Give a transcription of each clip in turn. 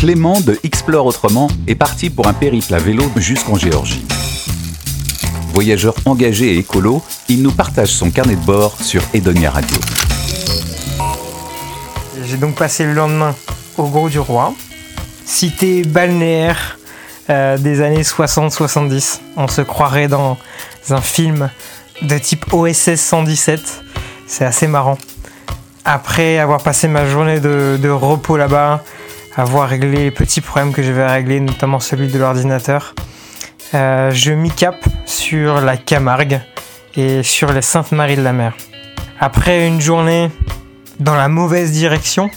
Clément de Explore Autrement est parti pour un périple à vélo jusqu'en Géorgie. Voyageur engagé et écolo, il nous partage son carnet de bord sur Edonia Radio. J'ai donc passé le lendemain au Gros du Roi, cité balnéaire euh, des années 60-70. On se croirait dans un film de type OSS 117. C'est assez marrant. Après avoir passé ma journée de, repos là-bas, avoir réglé les petits problèmes que j'avais à régler, notamment celui de l'ordinateur, euh, je m'y cap sur la Camargue et sur les Saintes-Maries de la Mer. Après une journée dans la mauvaise direction,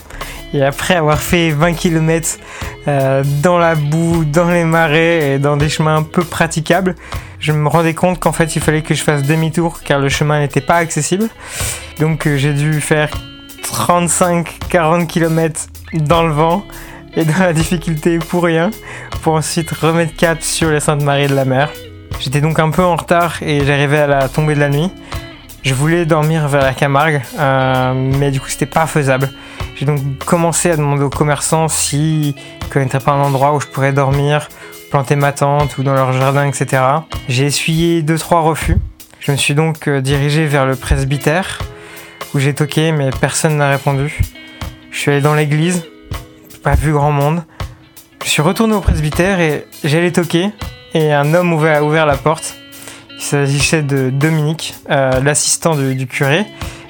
et après avoir fait 20 km euh, dans la boue, dans les marais et dans des chemins peu praticables, je me rendais compte qu'en fait il fallait que je fasse demi-tour car le chemin n'était pas accessible. Donc euh, j'ai dû faire 35-40 km dans le vent et dans la difficulté pour rien, pour ensuite remettre cap sur les Saintes Maries de la Mer. J'étais donc un peu en retard et j'arrivais à la tombée de la nuit. Je voulais dormir vers la Camargue, euh, mais du coup c'était pas faisable. J'ai donc commencé à demander aux commerçants s'ils connaîtraient pas un endroit où je pourrais dormir, planter ma tente ou dans leur jardin, etc. J'ai essuyé deux trois refus. Je me suis donc euh, dirigé vers le presbytère où j'ai toqué mais personne n'a répondu. Je suis allé dans l'église, pas vu grand monde. Je suis retourné au presbytère et j'allais toquer et un homme a ouvert la porte. Il s'agissait de Dominique, euh, l'assistant du, curé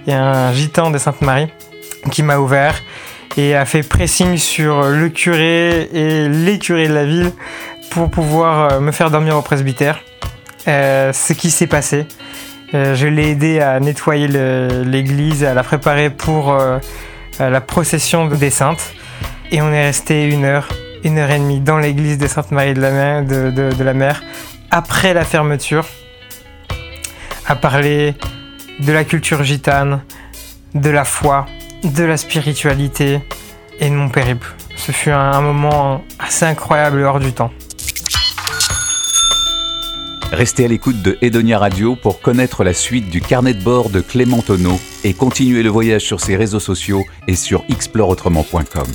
et un gitan de Sainte-Marie qui m'a ouvert et a fait pressing sur le curé et les curés de la ville pour pouvoir euh, me faire dormir au presbytère. Euh, ce qui s'est passé. je l'ai aidé à nettoyer l'église, à la préparer pour la procession des saintes. Et on est resté une heure, une heure et demie dans l'église de Sainte-Marie de, la Mer, de, la Mer après la fermeture, à parler de la culture gitane, de la foi, de la spiritualité et de mon périple. Ce fut un, moment assez incroyable hors du temps. Restez à l'écoute de Edonia Radio pour connaître la suite du carnet de bord de Clément Tonneau et continuer le voyage sur ses réseaux sociaux et sur exploreautrement.com.